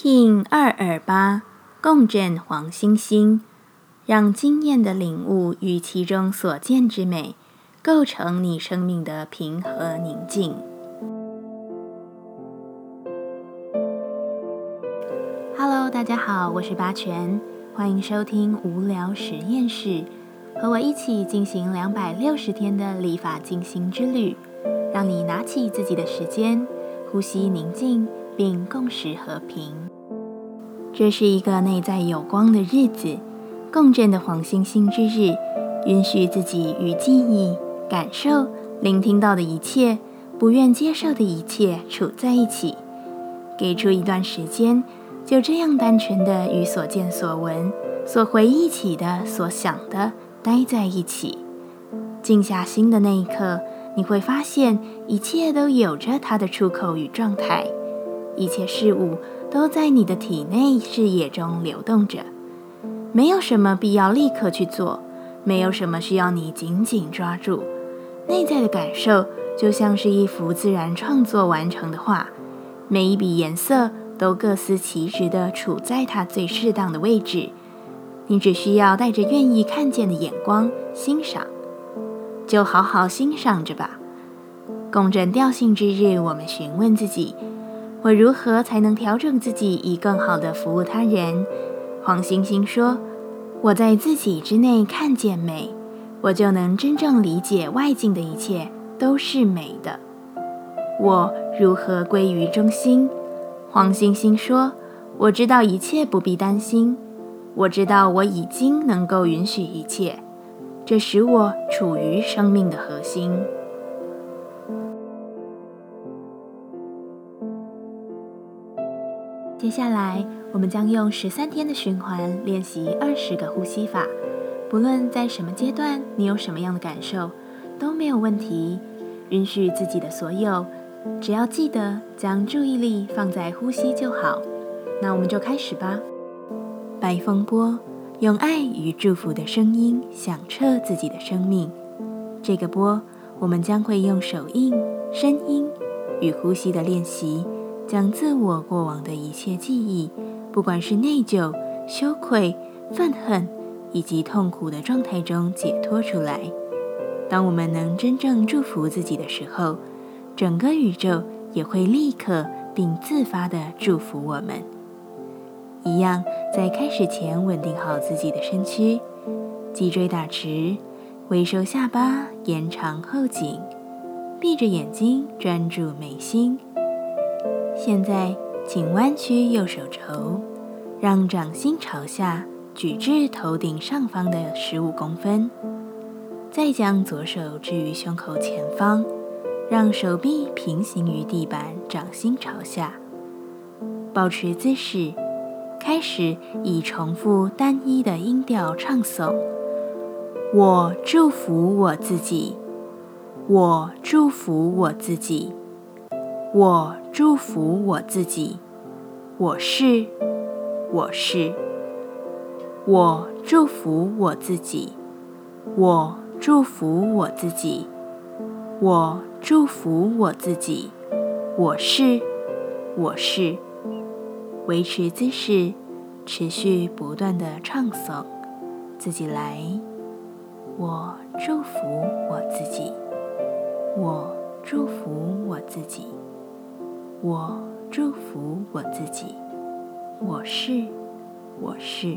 King 二二八共振黄星星，让经验的领悟与其中所见之美，构成你生命的平和宁静。Hello，大家好，我是八全，欢迎收听无聊实验室，和我一起进行两百六十天的立法进行之旅，让你拿起自己的时间，呼吸宁静。并共识和平。这是一个内在有光的日子，共振的黄星星之日，允许自己与记忆、感受、聆听到的一切、不愿接受的一切处在一起，给出一段时间，就这样单纯的与所见所闻、所回忆起的、所想的待在一起。静下心的那一刻，你会发现一切都有着它的出口与状态。一切事物都在你的体内视野中流动着，没有什么必要立刻去做，没有什么需要你紧紧抓住。内在的感受就像是一幅自然创作完成的画，每一笔颜色都各司其职地处在它最适当的位置。你只需要带着愿意看见的眼光欣赏，就好好欣赏着吧。共振调性之日，我们询问自己。我如何才能调整自己，以更好地服务他人？黄星星说：“我在自己之内看见美，我就能真正理解外境的一切都是美的。”我如何归于中心？黄星星说：“我知道一切不必担心，我知道我已经能够允许一切，这使我处于生命的核心。”接下来，我们将用十三天的循环练习二十个呼吸法。不论在什么阶段，你有什么样的感受，都没有问题。允许自己的所有，只要记得将注意力放在呼吸就好。那我们就开始吧。白风波，用爱与祝福的声音响彻自己的生命。这个波，我们将会用手印、声音与呼吸的练习。将自我过往的一切记忆，不管是内疚、羞愧、愤恨以及痛苦的状态中解脱出来。当我们能真正祝福自己的时候，整个宇宙也会立刻并自发地祝福我们。一样，在开始前稳定好自己的身躯，脊椎打直，微收下巴，延长后颈，闭着眼睛专注眉心。现在，请弯曲右手肘，让掌心朝下举至头顶上方的十五公分。再将左手置于胸口前方，让手臂平行于地板，掌心朝下。保持姿势，开始以重复单一的音调唱诵：“我祝福我自己，我祝福我自己。”我祝福我自己，我是，我是。我祝福我自己，我祝福我自己，我祝福我自己，我是，我是。维持姿势，持续不断的唱诵，自己来。我祝福我自己，我祝福我自己。我祝福我自己，我是，我是。